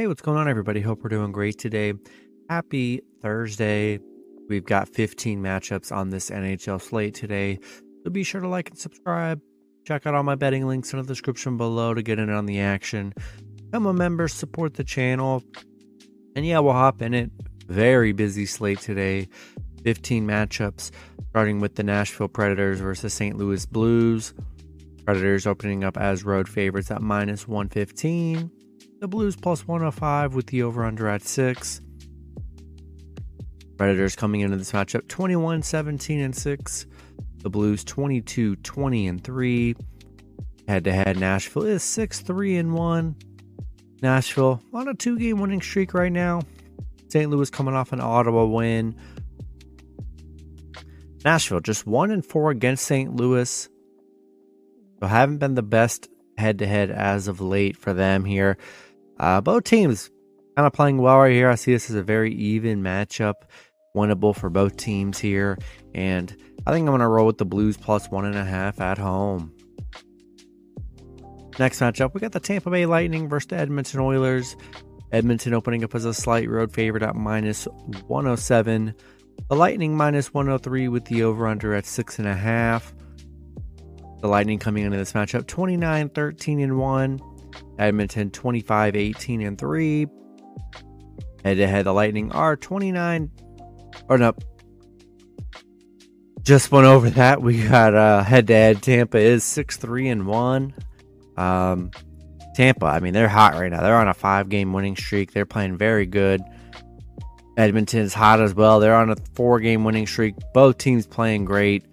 Hey, what's going on, everybody? Hope we're doing great today. Happy Thursday. We've got 15 matchups on this NHL slate today. So be sure to like and subscribe. Check out all my betting links in the description below to get in on the action. Become a member, support the channel. And yeah, we'll hop in it. Very busy slate today. 15 matchups, starting with the Nashville Predators versus St. Louis Blues. Predators opening up as road favorites at minus 115. The Blues plus 105 with the over under at 6. Predators coming into this matchup 21 17 and 6. The Blues 22 20 and 3. Head to head, Nashville is 6 3 and 1. Nashville on a two game winning streak right now. St. Louis coming off an Ottawa win. Nashville just 1 and 4 against St. Louis. So haven't been the best head to head as of late for them here. Uh, both teams kind of playing well right here. I see this as a very even matchup, winnable for both teams here. And I think I'm going to roll with the Blues plus one and a half at home. Next matchup, we got the Tampa Bay Lightning versus the Edmonton Oilers. Edmonton opening up as a slight road favorite at minus 107. The Lightning minus 103 with the over under at six and a half. The Lightning coming into this matchup 29 13 and 1. Edmonton 25 18 and 3. Head to head, the Lightning are 29 or no. Just went over that. We got uh head to head. Tampa is 6 3 and 1. Um, Tampa, I mean, they're hot right now. They're on a five game winning streak. They're playing very good. Edmonton's hot as well. They're on a four game winning streak. Both teams playing great.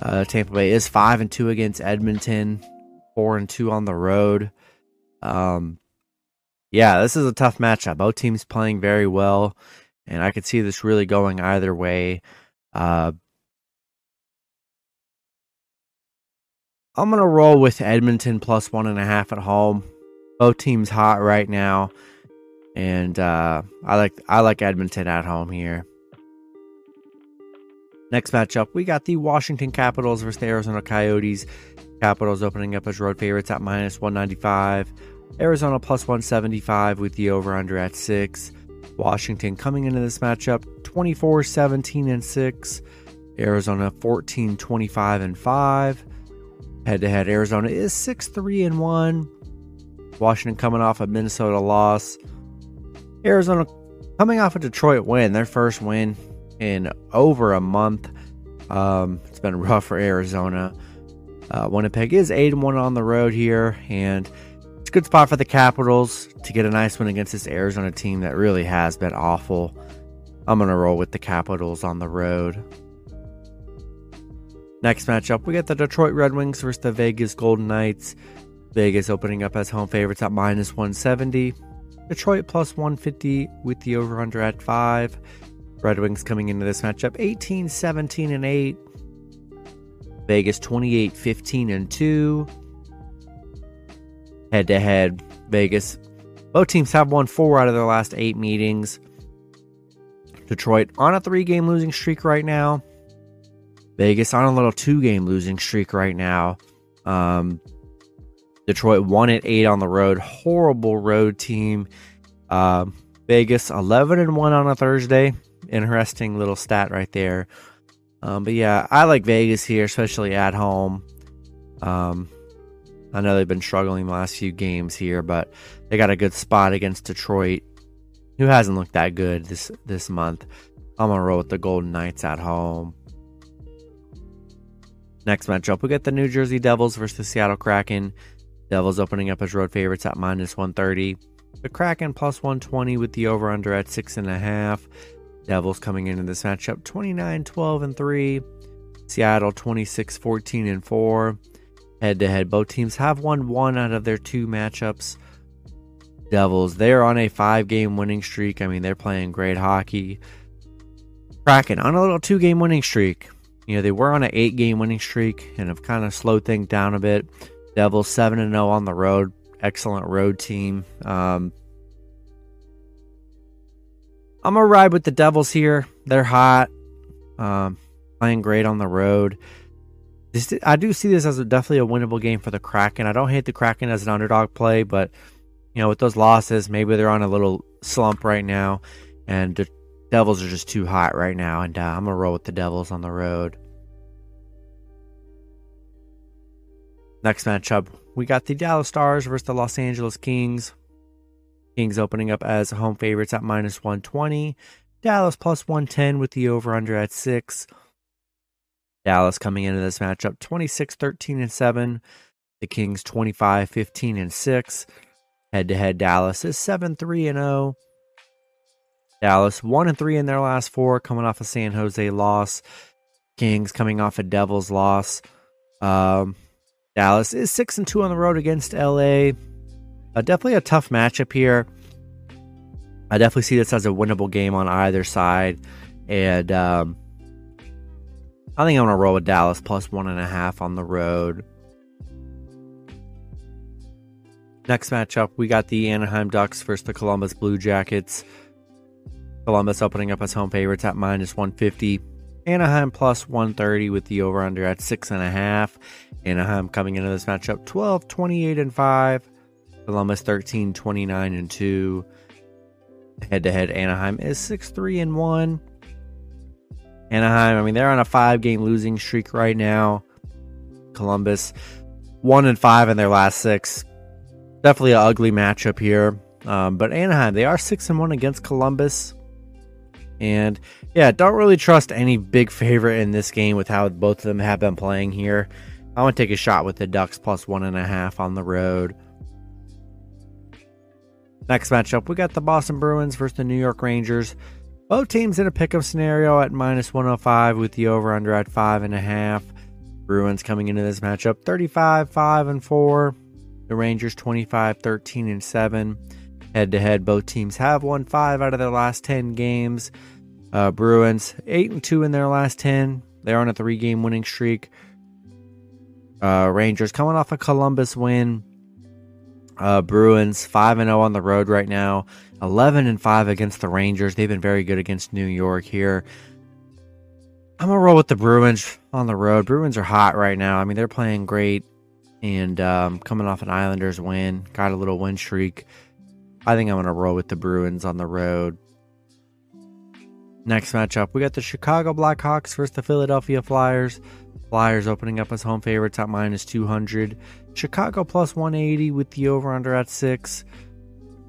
Uh, Tampa Bay is five and two against Edmonton, four and two on the road. Um, yeah, this is a tough matchup. Both teams playing very well, and I could see this really going either way. Uh, I'm gonna roll with Edmonton plus one and a half at home. Both teams hot right now, and uh, I like I like Edmonton at home here. Next matchup, we got the Washington Capitals versus the Arizona Coyotes. Capitals opening up as road favorites at minus 195. Arizona plus 175 with the over under at 6. Washington coming into this matchup 24 17 and 6. Arizona 14 25 and 5. Head to head, Arizona is 6 3 and 1. Washington coming off a Minnesota loss. Arizona coming off a Detroit win, their first win in over a month. Um, it's been rough for Arizona. Uh, Winnipeg is 8 1 on the road here, and it's a good spot for the Capitals to get a nice win against this Arizona team that really has been awful. I'm going to roll with the Capitals on the road. Next matchup, we got the Detroit Red Wings versus the Vegas Golden Knights. Vegas opening up as home favorites at minus 170. Detroit plus 150 with the over under at 5. Red Wings coming into this matchup 18 17 and 8. Vegas 28 15 and 2. Head to head, Vegas. Both teams have won four out of their last eight meetings. Detroit on a three game losing streak right now. Vegas on a little two game losing streak right now. Um, Detroit won at eight on the road. Horrible road team. Um, Vegas 11 and 1 on a Thursday interesting little stat right there. Um, but yeah, I like Vegas here, especially at home. Um, I know they've been struggling the last few games here, but they got a good spot against Detroit, who hasn't looked that good this this month. I'm gonna roll with the Golden Knights at home. Next matchup, we get the New Jersey Devils versus the Seattle Kraken. Devils opening up as road favorites at minus 130. The Kraken plus 120 with the over under at six and a half. Devils coming into this matchup 29 12 and 3. Seattle 26 14 and 4. Head to head, both teams have won one out of their two matchups. Devils, they're on a five game winning streak. I mean, they're playing great hockey. Kraken on a little two game winning streak. You know, they were on an eight game winning streak and have kind of slowed things down a bit. Devils 7 and 0 on the road. Excellent road team. Um, I'm gonna ride with the Devils here. They're hot, um, playing great on the road. This, I do see this as a, definitely a winnable game for the Kraken. I don't hate the Kraken as an underdog play, but you know, with those losses, maybe they're on a little slump right now, and the Devils are just too hot right now. And uh, I'm gonna roll with the Devils on the road. Next matchup, we got the Dallas Stars versus the Los Angeles Kings. Kings opening up as home favorites at minus 120. Dallas plus 110 with the over under at 6. Dallas coming into this matchup 26 13 and 7. The Kings 25 15 and 6. Head to head, Dallas is 7 3 and 0. Dallas 1 and 3 in their last four, coming off a San Jose loss. Kings coming off a Devils loss. Um, Dallas is 6 and 2 on the road against LA. Uh, definitely a tough matchup here. I definitely see this as a winnable game on either side. And um, I think I'm to roll with Dallas plus one and a half on the road. Next matchup, we got the Anaheim Ducks versus the Columbus Blue Jackets. Columbus opening up as home favorites at minus 150. Anaheim plus 130 with the over under at 6.5. Anaheim coming into this matchup 12 28 and 5. Columbus 13 29 and 2. Head to head, Anaheim is 6 3 and 1. Anaheim, I mean, they're on a five game losing streak right now. Columbus 1 and 5 in their last six. Definitely an ugly matchup here. Um, but Anaheim, they are 6 and 1 against Columbus. And yeah, don't really trust any big favorite in this game with how both of them have been playing here. I want to take a shot with the Ducks plus one and a half on the road. Next matchup, we got the Boston Bruins versus the New York Rangers. Both teams in a pick'em scenario at minus 105 with the over under at 5.5. Bruins coming into this matchup 35 5 and 4. The Rangers 25 13 and 7. Head to head, both teams have won five out of their last 10 games. Uh, Bruins 8 and 2 in their last 10. They're on a three game winning streak. Uh, Rangers coming off a Columbus win. Uh, Bruins 5 and 0 on the road right now. 11 and 5 against the Rangers. They've been very good against New York here. I'm gonna roll with the Bruins on the road. Bruins are hot right now. I mean, they're playing great and um, coming off an Islanders win, got a little win streak. I think I'm gonna roll with the Bruins on the road. Next matchup, we got the Chicago Blackhawks versus the Philadelphia Flyers. Flyers opening up as home favorites at minus 200. Chicago plus 180 with the over under at 6.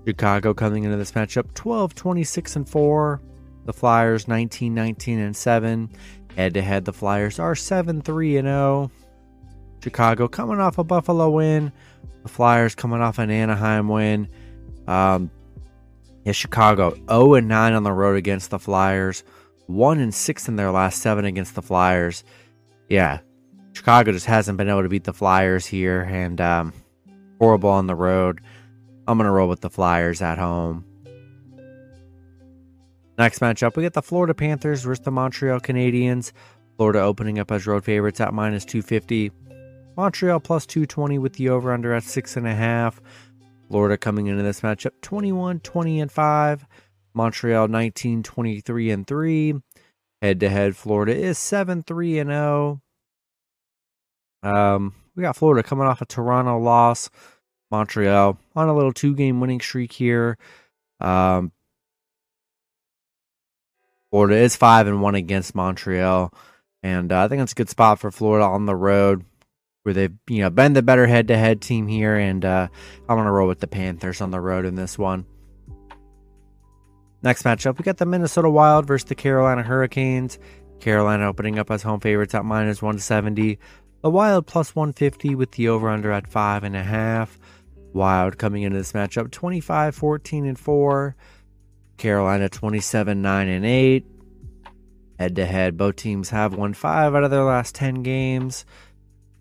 Chicago coming into this matchup 12 26 and 4. The Flyers 19 19 and 7. Head to head, the Flyers are 7 3 and 0. Chicago coming off a Buffalo win. The Flyers coming off an Anaheim win. Um, yeah, Chicago 0 and 9 on the road against the Flyers. 1 and 6 in their last 7 against the Flyers. Yeah, Chicago just hasn't been able to beat the Flyers here and um, horrible on the road. I'm going to roll with the Flyers at home. Next matchup, we get the Florida Panthers versus the Montreal Canadiens. Florida opening up as road favorites at minus 250. Montreal plus 220 with the over under at 6.5. Florida coming into this matchup 21 20 and 5. Montreal 19 23 and 3. Head to head, Florida is 7 3 and 0. Um, we got Florida coming off a Toronto loss. Montreal on a little two game winning streak here. Um, Florida is 5 and 1 against Montreal. And uh, I think it's a good spot for Florida on the road where they've you know been the better head to head team here, and uh, I'm gonna roll with the Panthers on the road in this one. Next matchup, we got the Minnesota Wild versus the Carolina Hurricanes. Carolina opening up as home favorites at minus 170. The Wild plus 150 with the over under at five and a half. Wild coming into this matchup 25 14 and 4. Carolina 27 9 and 8. Head to head, both teams have won five out of their last 10 games.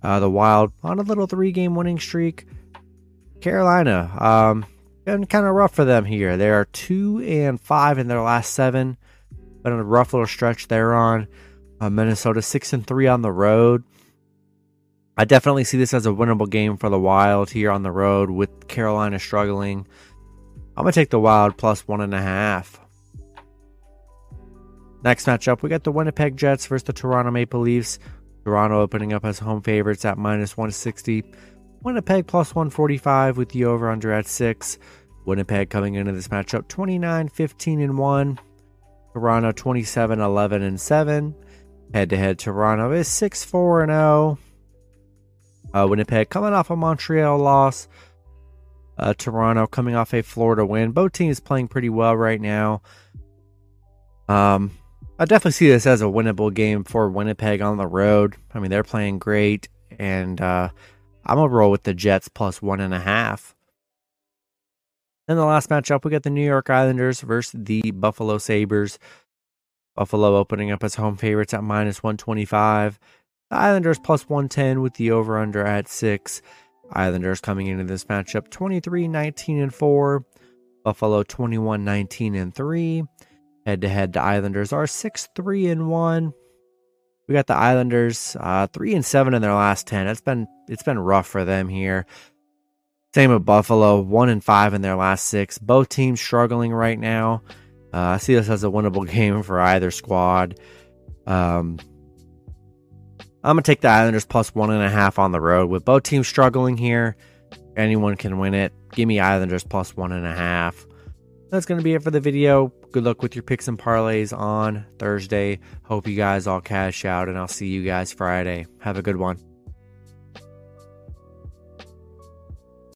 Uh, the Wild on a little three game winning streak. Carolina, um, been kind of rough for them here. They are two and five in their last seven. Been a rough little stretch they're on. Uh, Minnesota six and three on the road. I definitely see this as a winnable game for the Wild here on the road with Carolina struggling. I'm gonna take the Wild plus one and a half. Next matchup, we got the Winnipeg Jets versus the Toronto Maple Leafs. Toronto opening up as home favorites at minus 160. Winnipeg plus 145 with the over under at 6. Winnipeg coming into this matchup 29 15 and 1. Toronto 27 11 and 7. Head to head, Toronto is 6 4 and 0. Uh, Winnipeg coming off a Montreal loss. Uh, Toronto coming off a Florida win. Both teams playing pretty well right now. Um, I definitely see this as a winnable game for Winnipeg on the road. I mean, they're playing great, and uh, I'm gonna roll with the Jets plus one and a half. In the last matchup, we got the New York Islanders versus the Buffalo Sabres. Buffalo opening up as home favorites at minus 125. The Islanders plus 110 with the over under at 6. Islanders coming into this matchup 23 19 and 4. Buffalo 21 19 and 3. Head to head, the Islanders are 6 3 and 1. We got the Islanders uh, 3 and 7 in their last 10. It's been it's been rough for them here. Same with Buffalo, 1 and 5 in their last 6. Both teams struggling right now. Uh, I see this as a winnable game for either squad. Um, I'm gonna take the Islanders plus one and a half on the road. With both teams struggling here, anyone can win it. Give me Islanders plus one and a half. That's gonna be it for the video. Good luck with your picks and parlays on Thursday. Hope you guys all cash out, and I'll see you guys Friday. Have a good one.